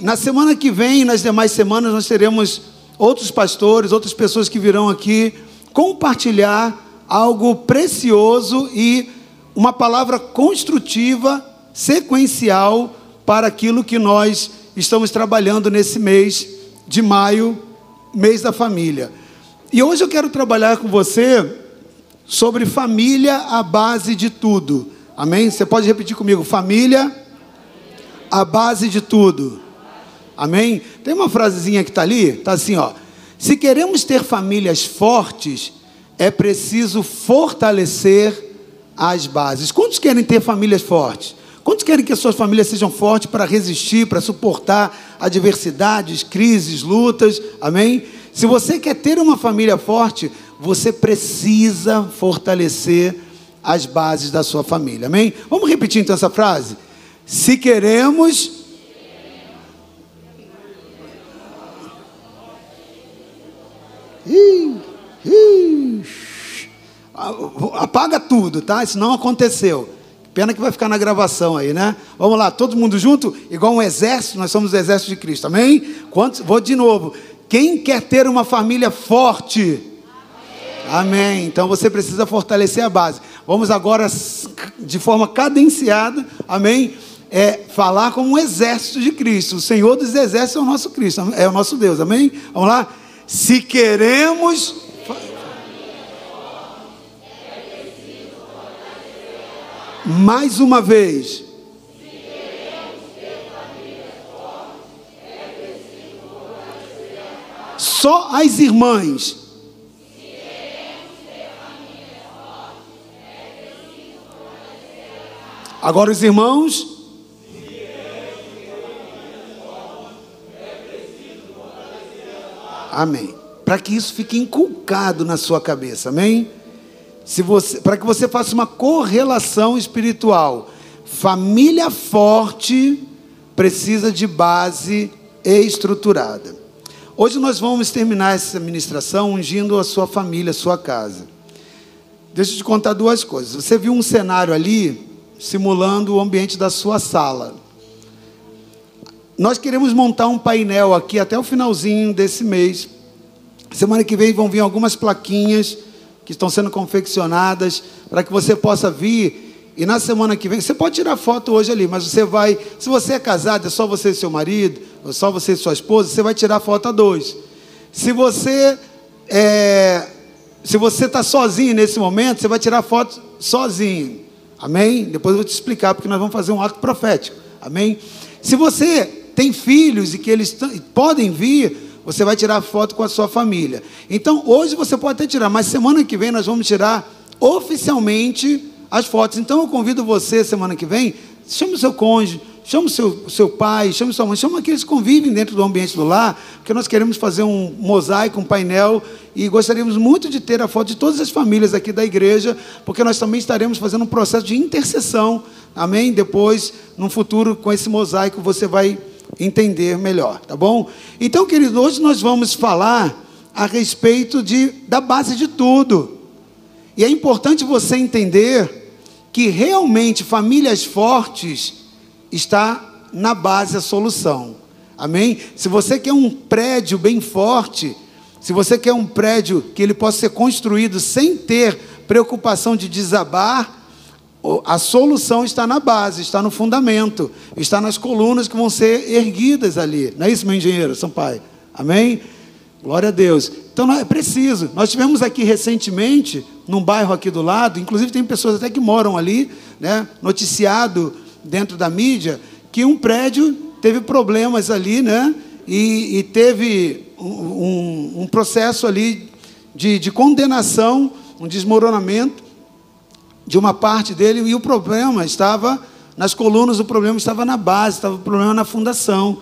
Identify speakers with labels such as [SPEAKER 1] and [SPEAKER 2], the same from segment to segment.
[SPEAKER 1] na semana que vem, nas demais semanas, nós teremos outros pastores, outras pessoas que virão aqui compartilhar algo precioso e uma palavra construtiva, sequencial para aquilo que nós estamos trabalhando nesse mês de maio, mês da família. E hoje eu quero trabalhar com você sobre família a base de tudo. Amém? Você pode repetir comigo: família a base de tudo. Amém? Tem uma frasezinha que está ali, está assim, ó. Se queremos ter famílias fortes, é preciso fortalecer as bases. Quantos querem ter famílias fortes? Quantos querem que as suas famílias sejam fortes para resistir, para suportar adversidades, crises, lutas? Amém? Se você quer ter uma família forte, você precisa fortalecer as bases da sua família. Amém? Vamos repetir então essa frase? Se queremos Apaga tudo, tá? Isso não aconteceu. Pena que vai ficar na gravação aí, né? Vamos lá, todo mundo junto, igual um exército, nós somos o exército de Cristo, amém? Quantos? Vou de novo. Quem quer ter uma família forte? Amém. amém. Então você precisa fortalecer a base. Vamos agora, de forma cadenciada, amém? É falar como um exército de Cristo. O Senhor dos exércitos é o nosso Cristo, é o nosso Deus, amém? Vamos lá? Se queremos. Mais uma vez. Só as irmãs. Agora os irmãos. Amém. Para que isso fique inculcado na sua cabeça, amém? Para que você faça uma correlação espiritual. Família forte precisa de base estruturada. Hoje nós vamos terminar essa ministração ungindo a sua família, a sua casa. Deixa eu te contar duas coisas. Você viu um cenário ali simulando o ambiente da sua sala. Nós queremos montar um painel aqui até o finalzinho desse mês. Semana que vem vão vir algumas plaquinhas que estão sendo confeccionadas para que você possa vir. E na semana que vem, você pode tirar foto hoje ali, mas você vai. Se você é casado, é só você e seu marido, ou só você e sua esposa, você vai tirar foto a dois. Se você é, se você está sozinho nesse momento, você vai tirar foto sozinho. Amém? Depois eu vou te explicar, porque nós vamos fazer um ato profético. Amém? Se você tem filhos e que eles podem vir, você vai tirar foto com a sua família. Então, hoje você pode até tirar, mas semana que vem nós vamos tirar oficialmente as fotos. Então, eu convido você, semana que vem, chame o seu cônjuge, chame o seu, seu pai, chame sua mãe, chame aqueles que convivem dentro do ambiente do lar, porque nós queremos fazer um mosaico, um painel, e gostaríamos muito de ter a foto de todas as famílias aqui da igreja, porque nós também estaremos fazendo um processo de intercessão, amém? Depois, no futuro, com esse mosaico, você vai entender melhor, tá bom? Então, querido, hoje nós vamos falar a respeito de, da base de tudo. E é importante você entender que realmente famílias fortes está na base a solução. Amém? Se você quer um prédio bem forte, se você quer um prédio que ele possa ser construído sem ter preocupação de desabar, a solução está na base, está no fundamento, está nas colunas que vão ser erguidas ali. Não é isso, meu engenheiro, São Pai? Amém? Glória a Deus. Então é preciso. Nós tivemos aqui recentemente, num bairro aqui do lado, inclusive tem pessoas até que moram ali, né, noticiado dentro da mídia, que um prédio teve problemas ali, né, e, e teve um, um, um, processo ali de, de condenação, um desmoronamento de uma parte dele, e o problema estava nas colunas, o problema estava na base, estava o problema na fundação.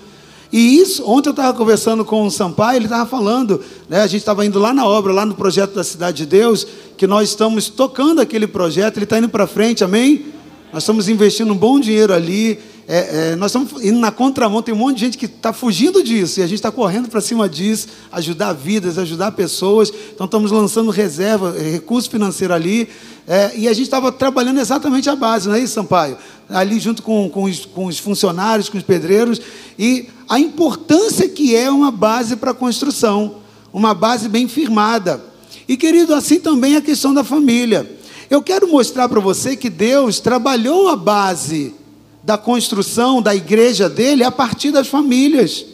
[SPEAKER 1] E isso, ontem eu estava conversando com o Sampaio, ele estava falando, né, a gente estava indo lá na obra, lá no projeto da Cidade de Deus, que nós estamos tocando aquele projeto, ele está indo para frente, amém? Nós estamos investindo um bom dinheiro ali. É, é, nós estamos indo na contramão, tem um monte de gente que está fugindo disso, e a gente está correndo para cima disso, ajudar vidas, ajudar pessoas. Então estamos lançando reserva, é, recurso financeiro ali. É, e a gente estava trabalhando exatamente a base, não é isso, Sampaio? Ali junto com, com, os, com os funcionários, com os pedreiros, e a importância que é uma base para a construção, uma base bem firmada. E querido, assim também a questão da família. Eu quero mostrar para você que Deus trabalhou a base da construção da igreja dele a partir das famílias.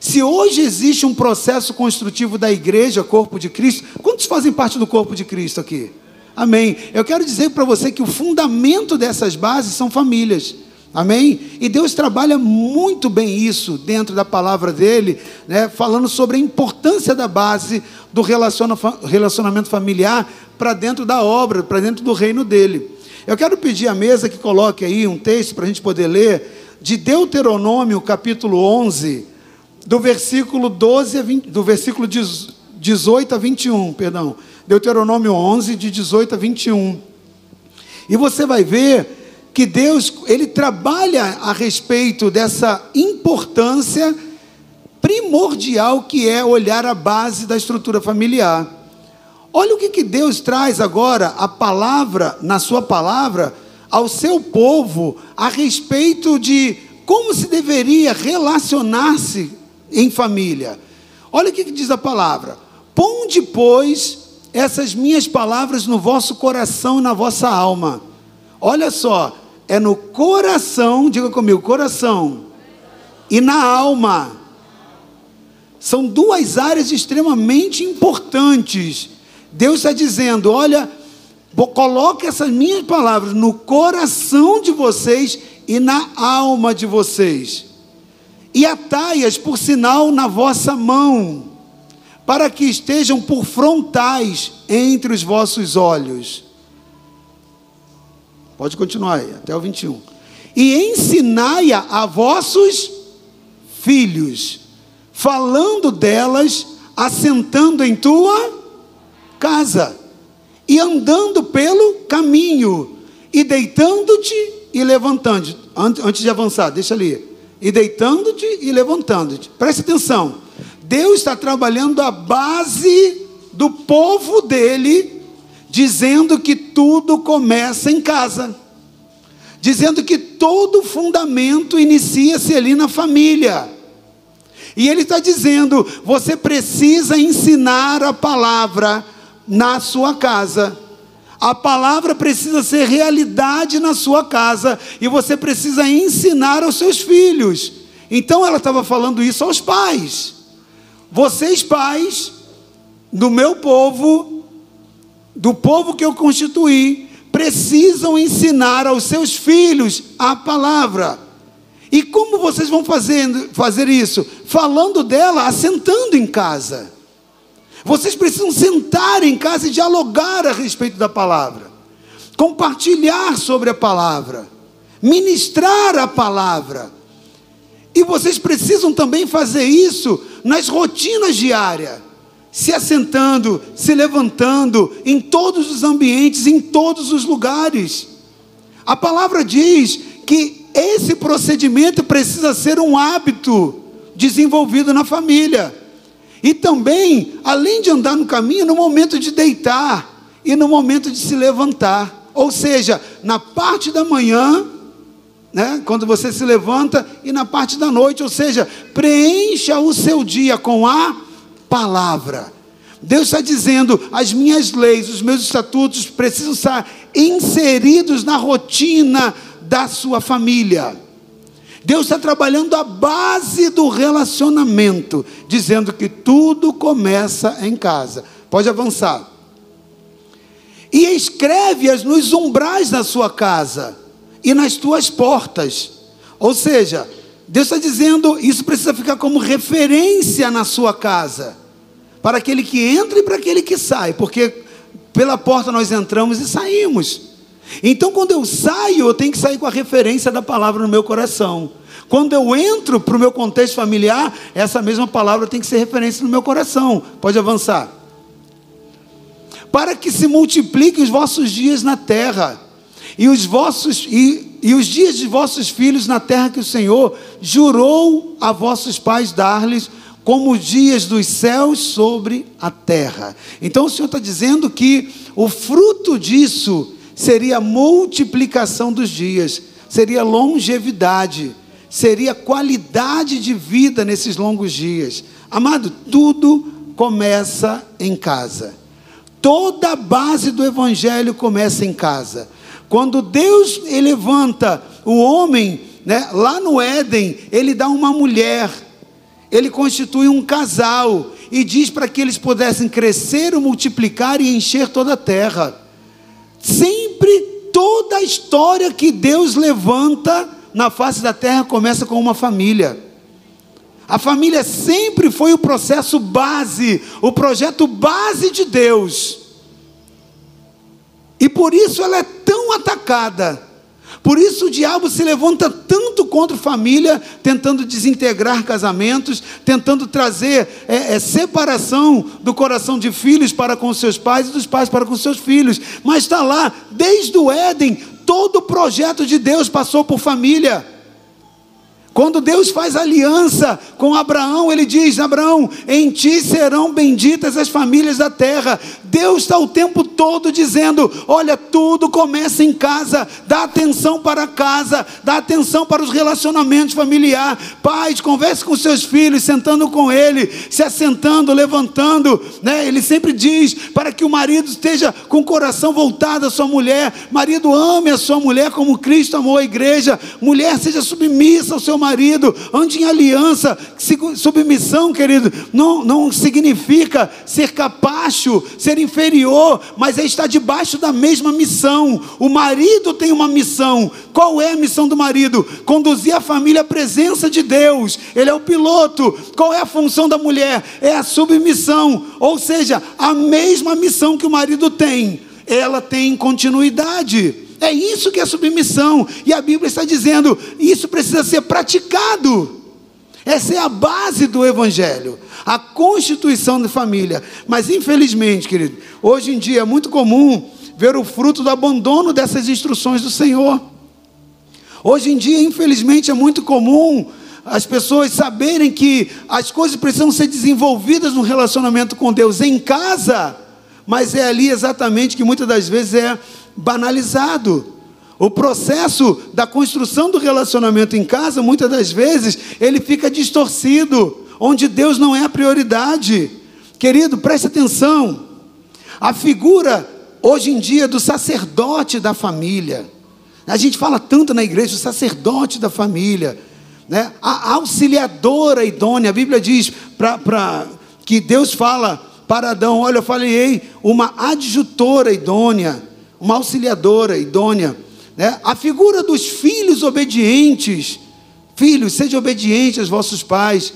[SPEAKER 1] Se hoje existe um processo construtivo da igreja, corpo de Cristo, quantos fazem parte do corpo de Cristo aqui? Amém. Eu quero dizer para você que o fundamento dessas bases são famílias. Amém? E Deus trabalha muito bem isso dentro da palavra dele, né, falando sobre a importância da base do relacionamento familiar para dentro da obra, para dentro do reino dele. Eu quero pedir à mesa que coloque aí um texto para a gente poder ler, de Deuteronômio, capítulo 11, do versículo 12 a 20, do versículo 18 a 21, perdão. Deuteronômio 11, de 18 a 21. E você vai ver que Deus, ele trabalha a respeito dessa importância primordial que é olhar a base da estrutura familiar. Olha o que, que Deus traz agora, a palavra, na sua palavra, ao seu povo, a respeito de como se deveria relacionar-se em família. Olha o que, que diz a palavra: Ponde, pois, essas minhas palavras no vosso coração e na vossa alma. Olha só, é no coração, diga comigo, coração, e na alma. São duas áreas extremamente importantes Deus está dizendo: olha, coloque essas minhas palavras no coração de vocês e na alma de vocês, e atai-as por sinal na vossa mão, para que estejam por frontais entre os vossos olhos. Pode continuar aí, até o 21. E ensinai-a a vossos filhos, falando delas, assentando em tua casa, e andando pelo caminho, e deitando-te e levantando-te. Antes de avançar, deixa ali. E deitando-te e levantando-te. Preste atenção. Deus está trabalhando a base do povo dele, dizendo que tudo começa em casa. Dizendo que todo fundamento inicia-se ali na família. E ele está dizendo: você precisa ensinar a palavra na sua casa. A palavra precisa ser realidade na sua casa e você precisa ensinar aos seus filhos. Então ela estava falando isso aos pais. Vocês, pais, do meu povo, do povo que eu constituí, precisam ensinar aos seus filhos a palavra. E como vocês vão fazendo, fazer isso? Falando dela, assentando em casa. Vocês precisam sentar em casa e dialogar a respeito da palavra, compartilhar sobre a palavra, ministrar a palavra. E vocês precisam também fazer isso nas rotinas diárias, se assentando, se levantando, em todos os ambientes, em todos os lugares. A palavra diz que esse procedimento precisa ser um hábito desenvolvido na família. E também, além de andar no caminho, no momento de deitar e no momento de se levantar. Ou seja, na parte da manhã, né, quando você se levanta, e na parte da noite, ou seja, preencha o seu dia com a palavra. Deus está dizendo: as minhas leis, os meus estatutos precisam estar inseridos na rotina da sua família. Deus está trabalhando a base do relacionamento, dizendo que tudo começa em casa. Pode avançar. E escreve-as nos umbrais da sua casa e nas tuas portas. Ou seja, Deus está dizendo, isso precisa ficar como referência na sua casa, para aquele que entra e para aquele que sai, porque pela porta nós entramos e saímos. Então, quando eu saio, eu tenho que sair com a referência da palavra no meu coração. Quando eu entro para o meu contexto familiar, essa mesma palavra tem que ser referência no meu coração. Pode avançar. Para que se multipliquem os vossos dias na terra, e os vossos e, e os dias de vossos filhos na terra que o Senhor jurou a vossos pais dar-lhes, como os dias dos céus sobre a terra. Então o Senhor está dizendo que o fruto disso seria a multiplicação dos dias, seria longevidade, seria qualidade de vida nesses longos dias. Amado, tudo começa em casa. Toda a base do evangelho começa em casa. Quando Deus levanta o homem, né, lá no Éden, ele dá uma mulher, ele constitui um casal e diz para que eles pudessem crescer, multiplicar e encher toda a terra. Sempre toda a história que Deus levanta na face da terra começa com uma família. A família sempre foi o processo base, o projeto base de Deus. E por isso ela é tão atacada. Por isso o diabo se levanta tanto contra família, tentando desintegrar casamentos, tentando trazer é, é, separação do coração de filhos para com seus pais e dos pais para com seus filhos. Mas está lá, desde o Éden, todo o projeto de Deus passou por família. Quando Deus faz aliança com Abraão, ele diz: Abraão, em ti serão benditas as famílias da terra. Deus está o tempo todo dizendo: olha, tudo começa em casa, dá atenção para a casa, dá atenção para os relacionamentos familiares. Pais, converse com seus filhos, sentando com ele, se assentando, levantando. Né? Ele sempre diz para que o marido esteja com o coração voltado à sua mulher. Marido, ame a sua mulher como Cristo amou a igreja. Mulher, seja submissa ao seu marido, ande em aliança, submissão, querido, não, não significa ser capacho, ser inferior, mas é estar debaixo da mesma missão. O marido tem uma missão. Qual é a missão do marido? Conduzir a família à presença de Deus. Ele é o piloto. Qual é a função da mulher? É a submissão. Ou seja, a mesma missão que o marido tem, ela tem continuidade. É isso que é submissão. E a Bíblia está dizendo: isso precisa ser praticado. Essa é a base do Evangelho, a constituição de família. Mas infelizmente, querido, hoje em dia é muito comum ver o fruto do abandono dessas instruções do Senhor. Hoje em dia, infelizmente, é muito comum as pessoas saberem que as coisas precisam ser desenvolvidas no relacionamento com Deus em casa, mas é ali exatamente que muitas das vezes é banalizado. O processo da construção do relacionamento em casa, muitas das vezes, ele fica distorcido, onde Deus não é a prioridade. Querido, preste atenção. A figura, hoje em dia, do sacerdote da família. A gente fala tanto na igreja, o sacerdote da família. Né? A auxiliadora idônea, a Bíblia diz pra, pra, que Deus fala para Adão: Olha, eu falei, uma adjutora idônea uma auxiliadora idônea. Né? A figura dos filhos obedientes. Filhos, sejam obedientes aos vossos pais.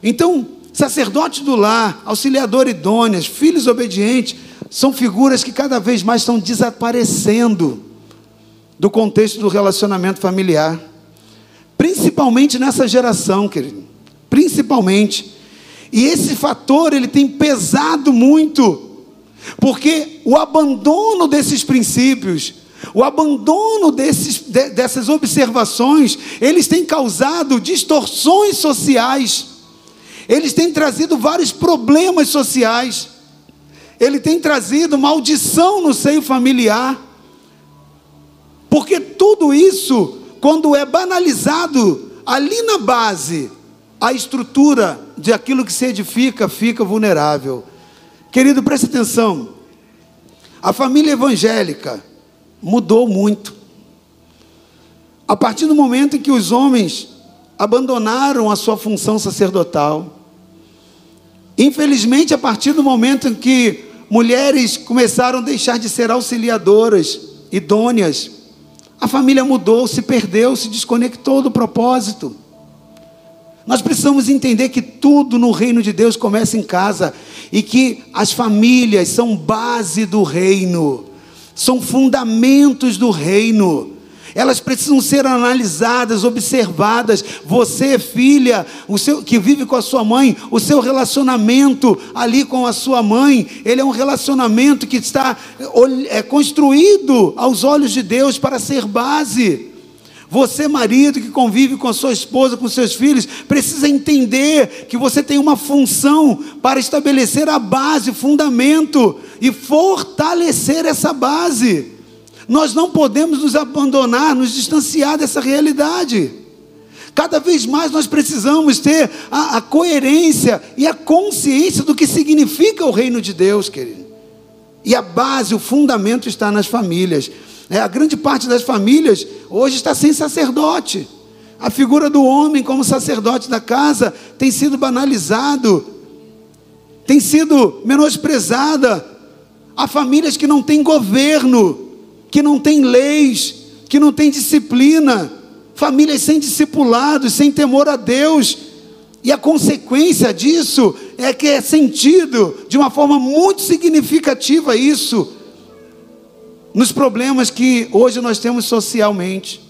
[SPEAKER 1] Então, sacerdote do lar, auxiliador idôneas, filhos obedientes, são figuras que cada vez mais estão desaparecendo do contexto do relacionamento familiar. Principalmente nessa geração, querido. Principalmente. E esse fator, ele tem pesado muito porque o abandono desses princípios, o abandono desses, de, dessas observações, eles têm causado distorções sociais, eles têm trazido vários problemas sociais, ele tem trazido maldição no seio familiar, porque tudo isso, quando é banalizado ali na base, a estrutura de aquilo que se edifica fica vulnerável. Querido, preste atenção. A família evangélica mudou muito. A partir do momento em que os homens abandonaram a sua função sacerdotal, infelizmente, a partir do momento em que mulheres começaram a deixar de ser auxiliadoras, idôneas, a família mudou, se perdeu, se desconectou do propósito. Nós precisamos entender que tudo no reino de Deus começa em casa e que as famílias são base do reino, são fundamentos do reino. Elas precisam ser analisadas, observadas. Você, filha, o seu que vive com a sua mãe, o seu relacionamento ali com a sua mãe, ele é um relacionamento que está é, construído aos olhos de Deus para ser base. Você, marido que convive com a sua esposa, com seus filhos, precisa entender que você tem uma função para estabelecer a base, o fundamento e fortalecer essa base. Nós não podemos nos abandonar, nos distanciar dessa realidade. Cada vez mais nós precisamos ter a, a, coerência e a consciência do que significa o reino de Deus, querido. E a base, o fundamento está nas famílias. É, a grande parte das famílias hoje está sem sacerdote. A figura do homem como sacerdote da casa tem sido banalizado, tem sido menosprezada. Há famílias que não têm governo, que não tem leis, que não tem disciplina, famílias sem discipulados, sem temor a Deus. E a consequência disso é que é sentido de uma forma muito significativa isso nos problemas que hoje nós temos socialmente.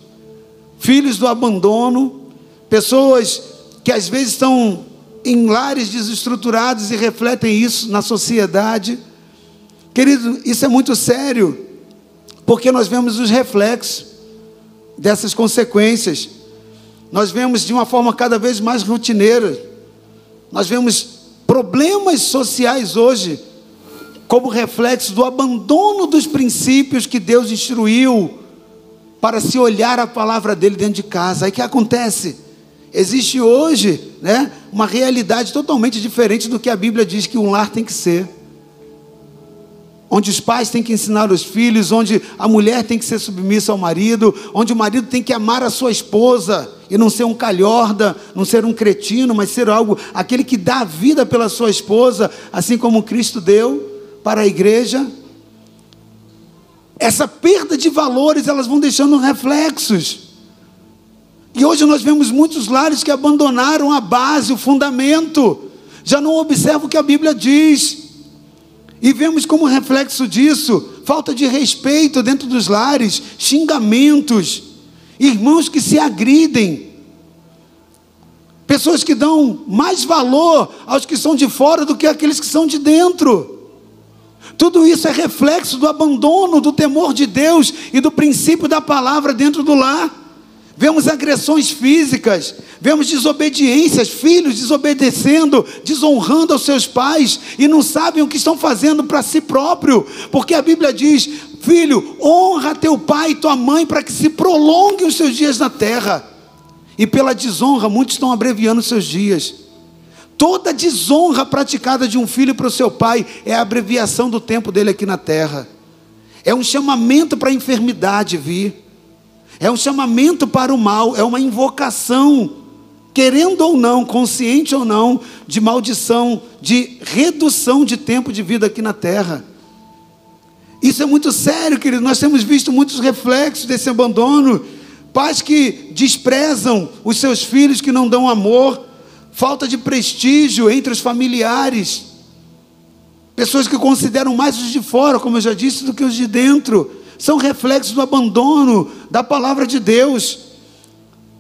[SPEAKER 1] Filhos do abandono, pessoas que às vezes estão em lares desestruturados e refletem isso na sociedade. Querido, isso é muito sério porque nós vemos os reflexos dessas consequências. Nós vemos de uma forma cada vez mais rotineira. Nós vemos problemas sociais hoje como reflexo do abandono dos princípios que Deus instruiu para se olhar a palavra dele dentro de casa. Aí que acontece? Existe hoje, né, uma realidade totalmente diferente do que a Bíblia diz que um lar tem que ser onde os pais têm que ensinar os filhos, onde a mulher tem que ser submissa ao marido, onde o marido tem que amar a sua esposa e não ser um calhorda, não ser um cretino, mas ser algo, aquele que dá a vida pela sua esposa, assim como Cristo deu para a igreja. Essa perda de valores, elas vão deixando reflexos. E hoje nós vemos muitos lares que abandonaram a base, o fundamento, já não observam o que a Bíblia diz. E vemos como reflexo disso falta de respeito dentro dos lares, xingamentos, irmãos que se agridem, pessoas que dão mais valor aos que são de fora do que aqueles que são de dentro. Tudo isso é reflexo do abandono do temor de Deus e do princípio da palavra dentro do lar vemos agressões físicas, vemos desobediências, filhos desobedecendo, desonrando aos seus pais e não sabem o que estão fazendo para si próprio, porque a Bíblia diz: Filho, honra teu pai e tua mãe para que se prolonguem os seus dias na terra. E pela desonra, muitos estão abreviando os seus dias. Toda desonra praticada de um filho para o seu pai é a abreviação do tempo dele aqui na terra. É um chamamento para a enfermidade vir é um chamamento para o mal, é uma invocação, querendo ou não, consciente ou não, de maldição, de redução de tempo de vida aqui na terra. Isso é muito sério, querido. Nós temos visto muitos reflexos desse abandono. Pais que desprezam os seus filhos, que não dão amor, falta de prestígio entre os familiares. Pessoas que consideram mais os de fora, como eu já disse, do que os de dentro são reflexos do abandono da palavra de Deus.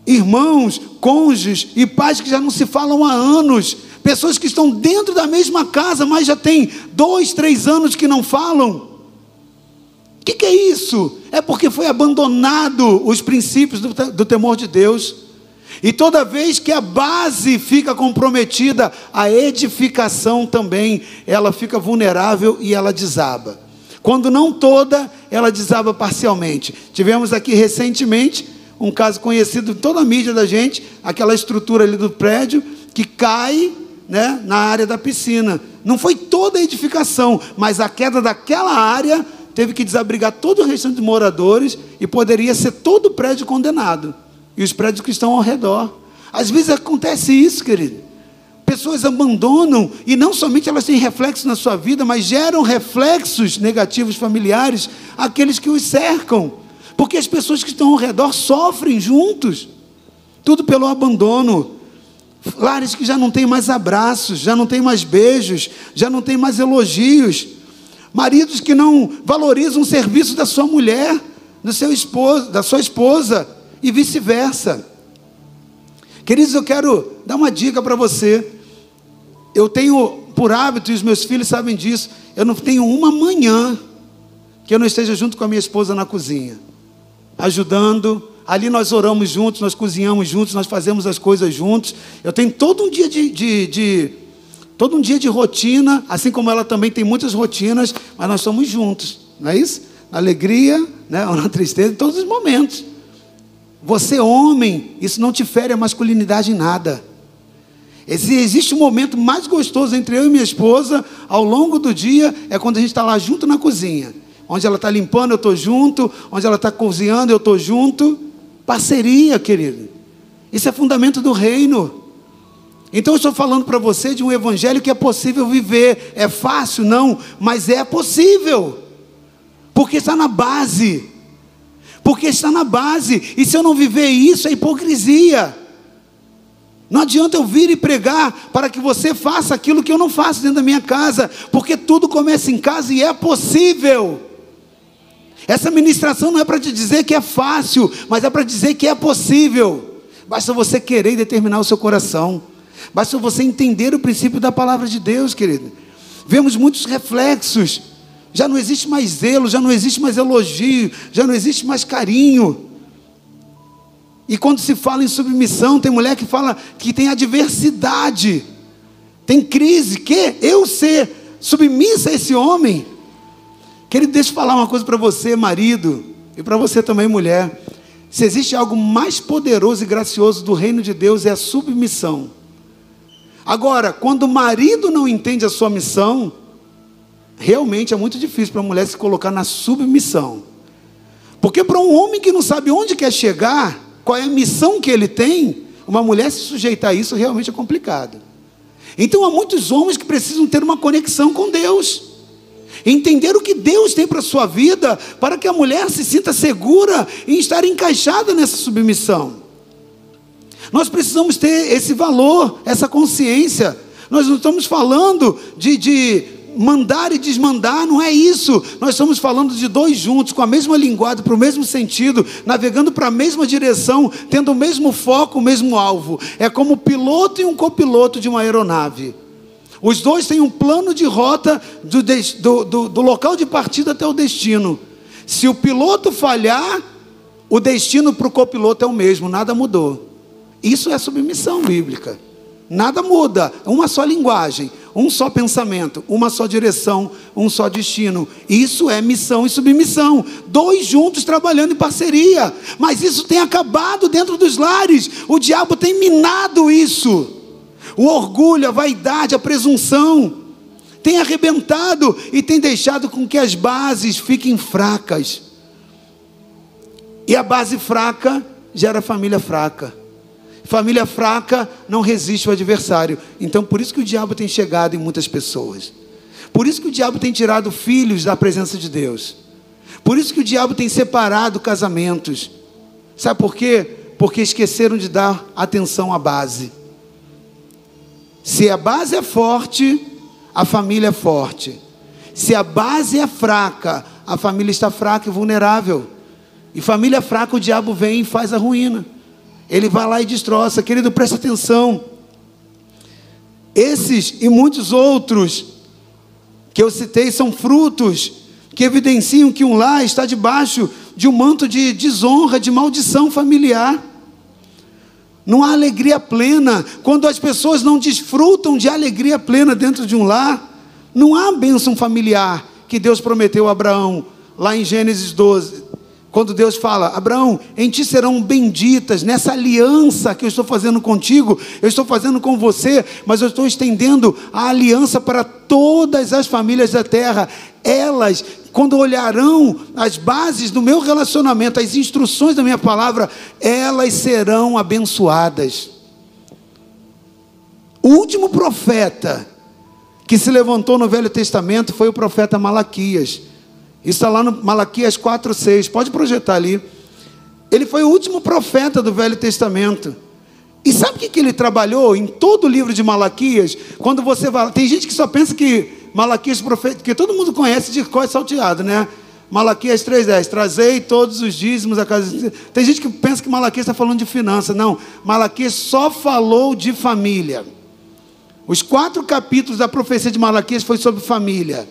[SPEAKER 1] Irmãos, cônjuges e pais que já não se falam há anos, pessoas que estão dentro da mesma casa, mas já tem dois, três anos que não falam. O que, que, é isso? É porque foi abandonado os princípios do, do temor de Deus. E toda vez que a base fica comprometida, a edificação também, ela fica vulnerável e ela desaba. Quando não toda, ela desaba parcialmente. Tivemos aqui recentemente um caso conhecido de toda a mídia da gente, aquela estrutura ali do prédio que cai né, na área da piscina. Não foi toda a edificação, mas a queda daquela área teve que desabrigar todo o restante de moradores e poderia ser todo o prédio condenado. E os prédios que estão ao redor. Às vezes acontece isso, querido. Pessoas abandonam e não somente elas têm reflexos na sua vida, mas geram reflexos negativos familiares àqueles que os cercam. Porque as pessoas que estão ao redor sofrem juntos. Tudo pelo abandono. Lares que já não têm mais abraços, já não têm mais beijos, já não têm mais elogios. Maridos que não valorizam o serviço da sua mulher. do seu esposo, da sua esposa e vice-versa. Queridos, eu quero dar uma dica para você. Eu tenho por hábito, e os meus filhos sabem disso, eu não tenho uma manhã que eu não esteja junto com a minha esposa na cozinha, ajudando. Ali nós oramos juntos, nós cozinhamos juntos, nós fazemos as coisas juntos. Eu tenho todo um dia de, de, de todo um dia de rotina, assim como ela também tem muitas rotinas, mas nós somos juntos, não é isso? Na alegria, né, ou na tristeza, em todos os momentos. Você, homem, isso não te fere a masculinidade em nada. Existe um momento mais gostoso entre eu e minha esposa, ao longo do dia, é quando a gente está lá junto na cozinha. Onde ela está limpando, eu estou junto. Onde ela está cozinhando, eu estou junto. Parceria, querido. Isso é fundamento do reino. Então eu estou falando para você de um evangelho que é possível viver. É fácil? Não, mas é possível. Porque está na base porque está na base, e se eu não viver isso, é hipocrisia. Não adianta eu vir e pregar para que você faça aquilo que eu não faço dentro da minha casa, porque tudo começa em casa e é possível. Essa ministração não é para te dizer que é fácil, mas é para dizer que é possível. Basta você querer e determinar o seu coração. Basta você entender o princípio da palavra de Deus, querido. Vemos muitos reflexos já não existe mais zelo, já não existe mais elogio, já não existe mais carinho. E quando se fala em submissão, tem mulher que fala que tem adversidade, tem crise, que eu ser submissa a esse homem. Querido, deixa eu falar uma coisa para você, marido, e para você também, mulher. Se existe algo mais poderoso e gracioso do reino de Deus, é a submissão. Agora, quando o marido não entende a sua missão, realmente é muito difícil para a mulher se colocar na submissão. Porque para um homem que não sabe onde quer chegar, qual é a missão que ele tem, uma mulher se sujeitar a isso realmente é complicado. Então há muitos homens que precisam ter uma conexão com Deus. Entender o que Deus tem para a sua vida, para que a mulher se sinta segura em estar encaixada nessa submissão. Nós precisamos ter esse valor, essa consciência. Nós não estamos falando de, de mandar e desmandar, não é isso. Nós estamos falando de dois juntos, com a mesma linguagem, para o mesmo sentido, navegando para a mesma direção, tendo o mesmo foco, o mesmo alvo. É como o piloto e um copiloto de uma aeronave. Os dois têm um plano de rota do, do, do, do local de partida até o destino. Se o piloto falhar, o destino para o copiloto é o mesmo, nada mudou. Isso é submissão bíblica. Nada muda, uma só linguagem, um só pensamento, uma só direção, um só destino. Isso é missão e submissão. Dois juntos trabalhando em parceria. Mas isso tem acabado dentro dos lares. O diabo tem minado isso. O orgulho, a vaidade, a presunção tem arrebentado e tem deixado com que as bases fiquem fracas. E a base fraca gera família fraca. Família fraca não resiste ao adversário. Então, por isso que o diabo tem chegado em muitas pessoas. Por isso que o diabo tem tirado filhos da presença de Deus. Por isso que o diabo tem separado casamentos. Sabe por quê? Porque esqueceram de dar atenção à base. Se a base é forte, a família é forte. Se a base é fraca, a família está fraca e vulnerável. E família fraca, o diabo vem e faz a ruína. Ele vai lá e destroça. Querido, presta atenção. Esses e muitos outros que eu citei são frutos que evidenciam que um lar está debaixo de um manto de desonra, de maldição familiar. Não há alegria plena. Quando as pessoas não desfrutam de alegria plena dentro de um lar, não há bênção familiar que Deus prometeu a Abraão, lá em Gênesis 12, quando Deus fala, Abraão, em ti serão benditas, nessa aliança que eu estou fazendo contigo, eu estou fazendo com você, mas eu estou estendendo a aliança para todas as famílias da terra. Elas, quando olharão as bases do meu relacionamento, as instruções da minha palavra, elas serão abençoadas. O último profeta que se levantou no Velho Testamento foi o profeta Malaquias. Isso está lá no Malaquias 4, 6. Pode projetar ali. Ele foi o último profeta do Velho Testamento. E sabe o que, que ele trabalhou em todo o livro de Malaquias? Quando você vai. Tem gente que só pensa que Malaquias profeta, que todo mundo conhece de cor salteado, né? Malaquias 3,10, trazei todos os dízimos a casa. Tem gente que pensa que Malaquias está falando de finanças. Não, Malaquias só falou de família. Os quatro capítulos da profecia de Malaquias foi sobre família.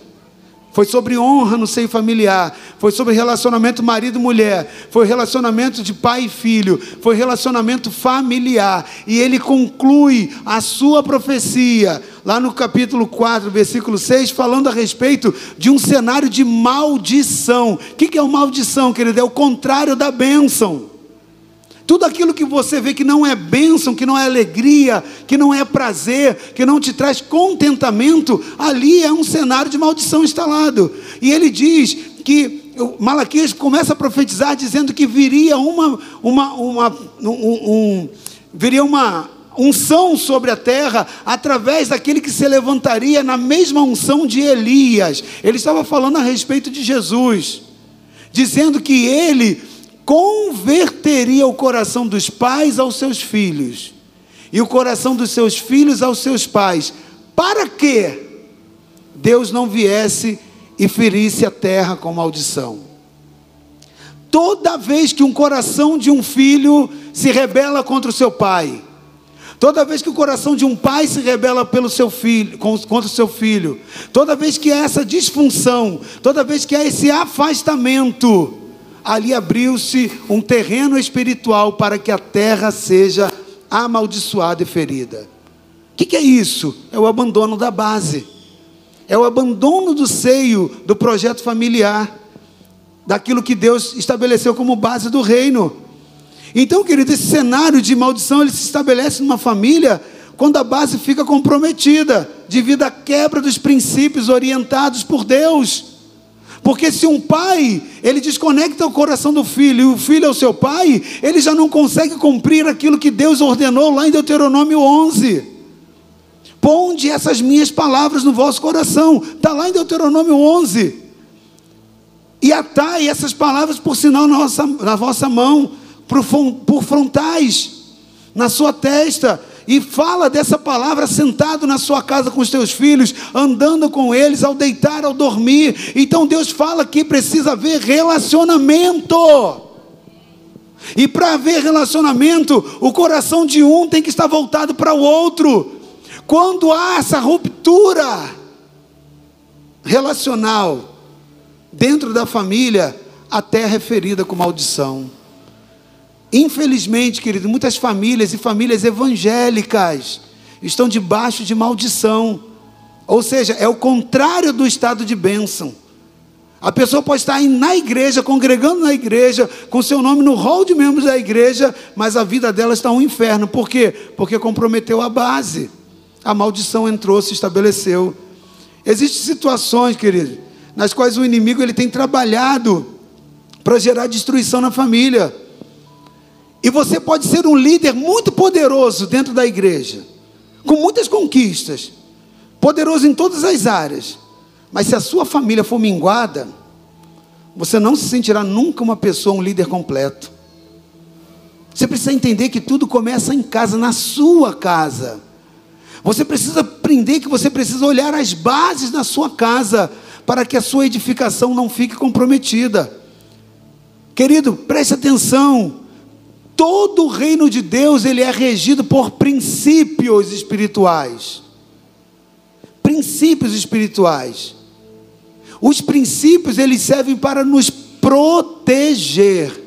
[SPEAKER 1] Foi sobre honra no seio familiar, foi sobre relacionamento marido-mulher, foi relacionamento de pai e filho, foi relacionamento familiar. E ele conclui a sua profecia, lá no capítulo 4, versículo 6, falando a respeito de um cenário de maldição. O que é o maldição, querido? É o contrário da bênção. Tudo aquilo que você vê que não é bênção, que não é alegria, que não é prazer, que não te traz contentamento, ali é um cenário de maldição instalado. E ele diz que Malaquias começa a profetizar dizendo que viria uma, uma, uma um, um, viria uma unção sobre a terra através daquele que se levantaria na mesma unção de Elias. Ele estava falando a respeito de Jesus, dizendo que ele converteria o coração dos pais aos seus filhos e o coração dos seus filhos aos seus pais, para que Deus não viesse e ferisse a terra com maldição. Toda vez que um coração de um filho se rebela contra o seu pai, toda vez que o coração de um pai se rebela pelo seu filho, contra o seu filho, toda vez que há essa disfunção, toda vez que há esse afastamento, ali abriu-se um terreno espiritual para que a terra seja amaldiçoada e ferida. O que, que é isso? É o abandono da base, é o abandono do seio do projeto familiar, daquilo que Deus estabeleceu como base do reino. Então, querido, esse cenário de maldição ele se estabelece numa família quando a base fica comprometida, devido à quebra dos princípios orientados por Deus. Porque se um pai, ele desconecta o coração do filho e o filho é o seu pai, ele já não consegue cumprir aquilo que Deus ordenou lá em Deuteronômio 11. Ponde essas minhas palavras no vosso coração. Está lá em Deuteronômio 11. E atai essas palavras por sinal na, nossa, na vossa mão, por frontais, na sua testa e fala dessa palavra sentado na sua casa com os teus filhos, andando com eles, ao deitar, ao dormir. Então Deus fala que precisa haver relacionamento. E para haver relacionamento, o coração de um tem que estar voltado para o outro. Quando há essa ruptura relacional dentro da família, a terra é ferida com maldição. Infelizmente, querido, muitas famílias e famílias evangélicas estão debaixo de maldição. Ou seja, é o contrário do estado de bênção. A pessoa pode estar na igreja, congregando na igreja, com seu nome no rol de membros da igreja, mas a vida dela está um inferno. Por quê? Porque comprometeu a base. A maldição entrou, se estabeleceu. Existem situações, querido, nas quais o inimigo ele tem trabalhado para gerar destruição na família. E você pode ser um líder muito poderoso dentro da igreja, com muitas conquistas, poderoso em todas as áreas. Mas se a sua família for minguada, você não se sentirá nunca uma pessoa, um líder completo. Você precisa entender que tudo começa em casa, na sua casa. Você precisa aprender que você precisa olhar as bases da sua casa para que a sua edificação não fique comprometida. Querido, preste atenção todo o reino de Deus ele é regido por princípios espirituais. Princípios espirituais. Os princípios eles servem para nos proteger.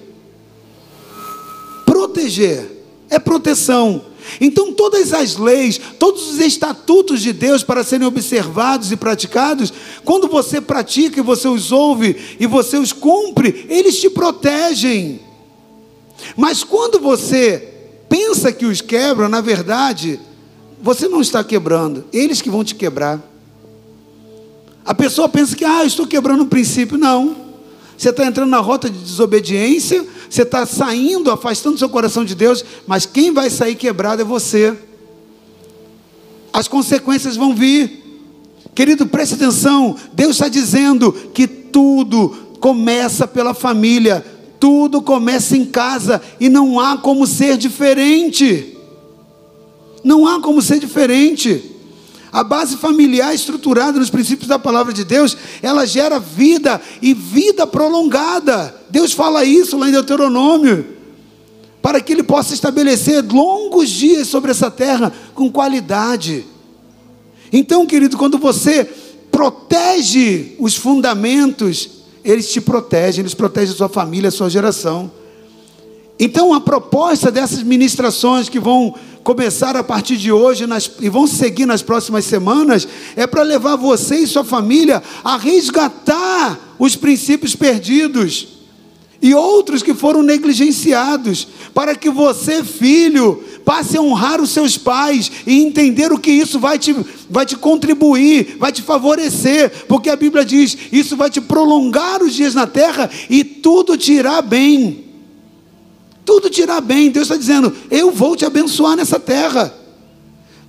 [SPEAKER 1] Proteger é proteção. Então, todas as leis, todos os estatutos de Deus para serem observados e praticados, quando você pratica e você os ouve e você os cumpre, eles te protegem. Mas quando você pensa que os quebra, na verdade, você não está quebrando, eles que vão te quebrar. A pessoa pensa que, ah, estou quebrando um princípio. Não. Você está entrando na rota de desobediência, você está saindo, afastando seu coração de Deus, mas quem vai sair quebrado é você. As consequências vão vir. Querido, preste atenção. Deus está dizendo que tudo começa pela família. Tudo começa em casa e não há como ser diferente. Não há como ser diferente. A base familiar estruturada nos princípios da palavra de Deus, ela gera vida e vida prolongada. Deus fala isso lá em Deuteronômio, para que Ele possa estabelecer longos dias sobre essa terra com qualidade. Então, querido, quando você protege os fundamentos, eles te protegem, eles protegem a sua família, a sua geração. Então, a proposta dessas ministrações que vão começar a partir de hoje nas, e vão seguir nas próximas semanas é para levar você e sua família a resgatar os princípios perdidos e outros que foram negligenciados, para que você, filho, passe a honrar os seus pais e entender o que isso vai te, vai te contribuir, vai te favorecer, porque a Bíblia diz: isso vai te prolongar os dias na terra e tudo te irá bem. Tudo te irá bem. Deus está dizendo: eu vou te abençoar nessa terra.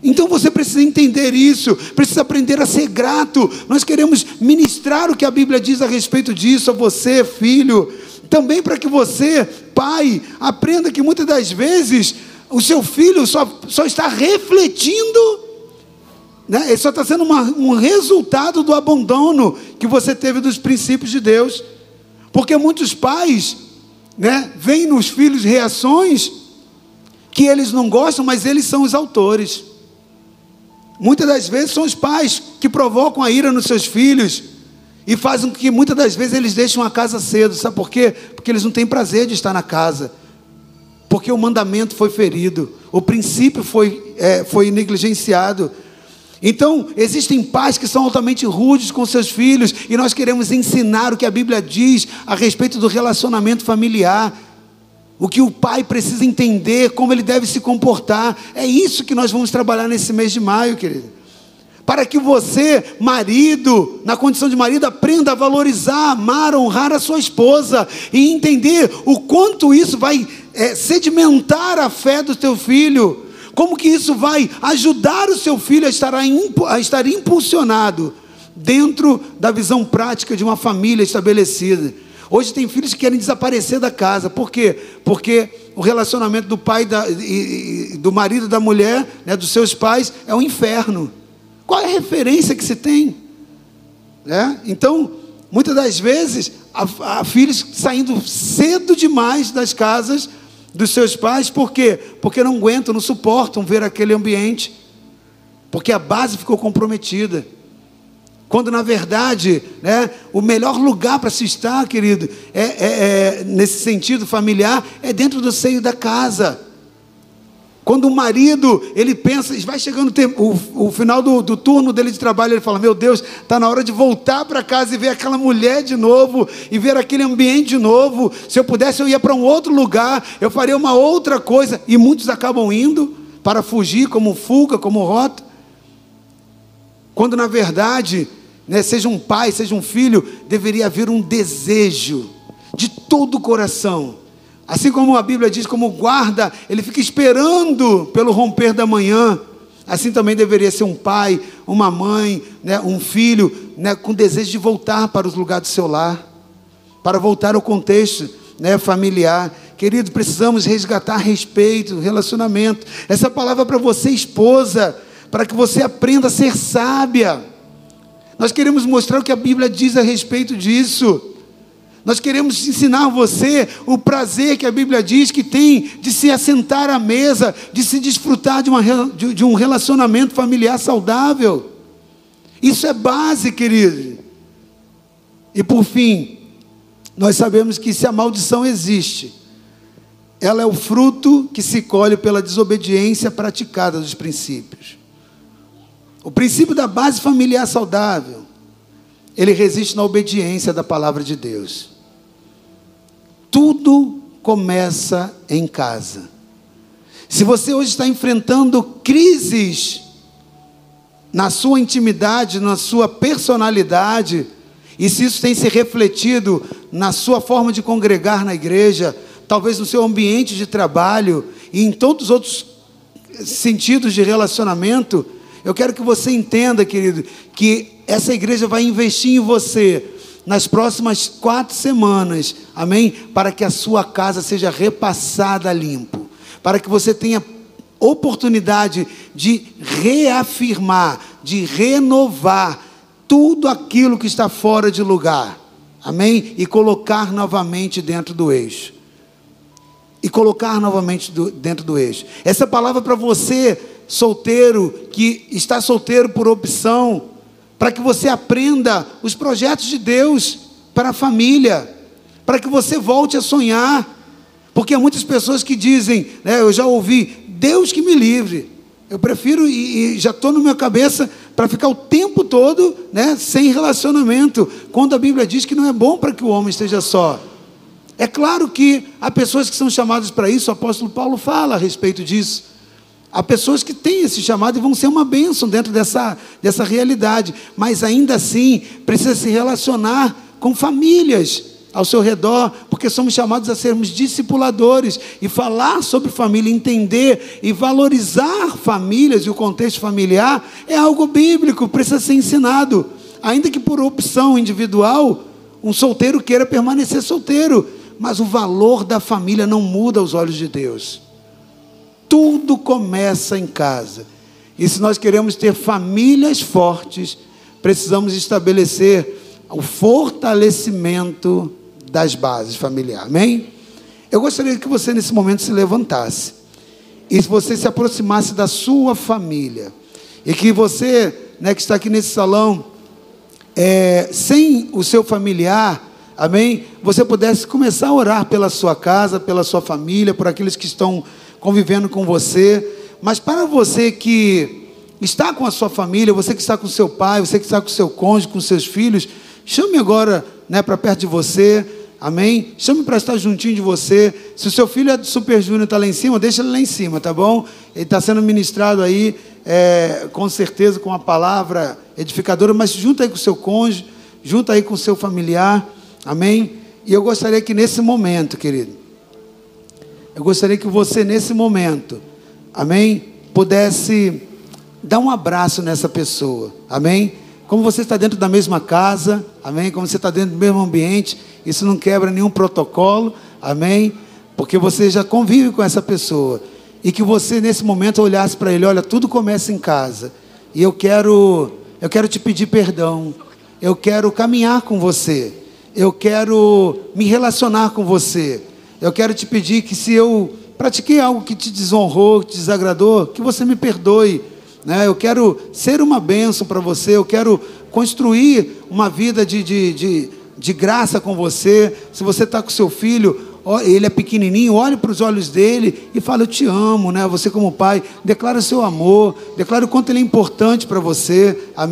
[SPEAKER 1] Então você precisa entender isso, precisa aprender a ser grato. Nós queremos ministrar o que a Bíblia diz a respeito disso a você, filho. Também para que você, pai, aprenda que muitas das vezes o seu filho só, só está refletindo, né? ele só está sendo uma, um resultado do abandono que você teve dos princípios de Deus. Porque muitos pais né, veem nos filhos reações que eles não gostam, mas eles são os autores. Muitas das vezes são os pais que provocam a ira nos seus filhos e fazem com que muitas das vezes eles deixem a casa cedo. Sabe por quê? Porque eles não têm prazer de estar na casa porque o mandamento foi ferido, o princípio foi, é, foi negligenciado. Então, existem pais que são altamente rudes com seus filhos, e nós queremos ensinar o que a Bíblia diz a respeito do relacionamento familiar. O que o pai precisa entender, como ele deve se comportar. É isso que nós vamos trabalhar nesse mês de maio, querido. Para que você, marido, na condição de marido, aprenda a valorizar, amar, honrar a sua esposa e entender o quanto isso vai é, sedimentar a fé do teu filho, como que isso vai ajudar o seu filho a estar, a estar impulsionado dentro da visão prática de uma família estabelecida. Hoje tem filhos que querem desaparecer da casa, por quê? Porque o relacionamento do pai da, e, do marido da mulher, né, dos seus pais, é um inferno. Qual é a referência que se tem? É? Então, muitas das vezes, há filhos saindo cedo demais das casas dos seus pais, por quê? Porque não aguentam, não suportam ver aquele ambiente, porque a base ficou comprometida. Quando na verdade, né, o melhor lugar para se estar, querido, é, é, é, nesse sentido familiar, é dentro do seio da casa. Quando o marido, ele pensa, vai chegando o, o final do, do, turno dele de trabalho, ele fala: Meu Deus, está na hora de voltar para casa e ver aquela mulher de novo, e ver aquele ambiente de novo. Se eu pudesse, eu ia para um outro lugar, eu faria uma outra coisa. E muitos acabam indo para fugir, como fuga, como rota. Quando na verdade, né, seja um pai, seja um filho, deveria haver um desejo de todo o coração Assim como a Bíblia diz, como guarda, ele fica esperando pelo romper da manhã. Assim também deveria ser um pai, uma mãe, né, um filho, né, com desejo de voltar para os lugares do seu lar, para voltar ao contexto né, familiar. Querido, precisamos resgatar respeito, relacionamento. Essa palavra é para você, esposa, para que você aprenda a ser sábia. Nós queremos mostrar o que a Bíblia diz a respeito disso. Nós queremos ensinar você o prazer que a Bíblia diz que tem de se assentar à mesa, de se desfrutar de, uma, de um relacionamento familiar saudável. Isso é base, querido. E por fim, nós sabemos que se a maldição existe, ela é o fruto que se colhe pela desobediência praticada dos princípios. O princípio da base familiar saudável, ele resiste na obediência da palavra de Deus. Tudo começa em casa. Se você hoje está enfrentando crises na sua intimidade, na sua personalidade, e se isso tem se refletido na sua forma de congregar na igreja, talvez no seu ambiente de trabalho e em todos os outros sentidos de relacionamento, eu quero que você entenda, querido, que essa igreja vai investir em você nas próximas quatro semanas, amém? Para que a sua casa seja repassada limpo, para que você tenha oportunidade de reafirmar, de renovar tudo aquilo que está fora de lugar. Amém? E colocar novamente dentro do eixo. E colocar novamente do, dentro do eixo. Essa palavra para você, solteiro, que está solteiro por opção, para que você aprenda os projetos de Deus para a família, para que você volte a sonhar. Porque há muitas pessoas que dizem, né, eu já ouvi, Deus que me livre. Eu prefiro e, e já estou na minha cabeça para ficar o tempo todo né, sem relacionamento, quando a Bíblia diz que não é bom para que o homem esteja só. É claro que há pessoas que são chamadas para isso, o apóstolo Paulo fala a respeito disso. Há pessoas que têm esse chamado e vão ser uma bênção dentro dessa, dessa realidade, mas ainda assim precisa se relacionar com famílias ao seu redor, porque somos chamados a sermos discipuladores e falar sobre família, entender e valorizar famílias e o contexto familiar é algo bíblico, precisa ser ensinado. Ainda que por opção individual, um solteiro queira permanecer solteiro, mas o valor da família não muda aos olhos de Deus. Tudo começa em casa. E se nós queremos ter famílias fortes, precisamos estabelecer o fortalecimento das bases familiares. Amém? Eu gostaria que você nesse momento se levantasse e se você se aproximasse da sua família e que você, né, que está aqui nesse salão, é, sem o seu familiar, amém? Você pudesse começar a orar pela sua casa, pela sua família, por aqueles que estão convivendo com você. Mas para você que está com a sua família, você que está com seu pai, você que está com seu cônjuge, com seus filhos, chame agora né, para perto de você. Amém? Chame para estar juntinho de você. Se o seu filho é do Super Júnior está lá em cima, deixa ele lá em cima, tá bom? Ele está sendo ministrado aí, é, com certeza, com uma palavra edificadora, mas junta aí com o seu cônjuge, junta aí com o seu familiar. Amém? E eu gostaria que nesse momento, querido, eu gostaria que você, nesse momento, amém, pudesse dar um abraço nessa pessoa. Amém? Como você está dentro da mesma casa, amém? Como você está dentro do mesmo ambiente isso não quebra nenhum protocolo, amém? Porque você já convive com essa pessoa. E que você nesse momento olhasse para ele, olha, tudo começa em casa. E eu quero, eu quero te pedir perdão. Eu quero caminhar com você. Eu quero me relacionar com você. Eu quero te pedir que se eu pratiquei algo que te desonrou, que te desagradou, que você me perdoe. Né? Eu quero ser uma bênção para você. Eu quero construir uma vida de, de, de de graça com você. Se você está com seu filho, ele é pequenininho, olhe para os olhos dele e fala: Eu te amo, né? Você, como pai, declara seu amor, declara o quanto ele é importante para você. Amém.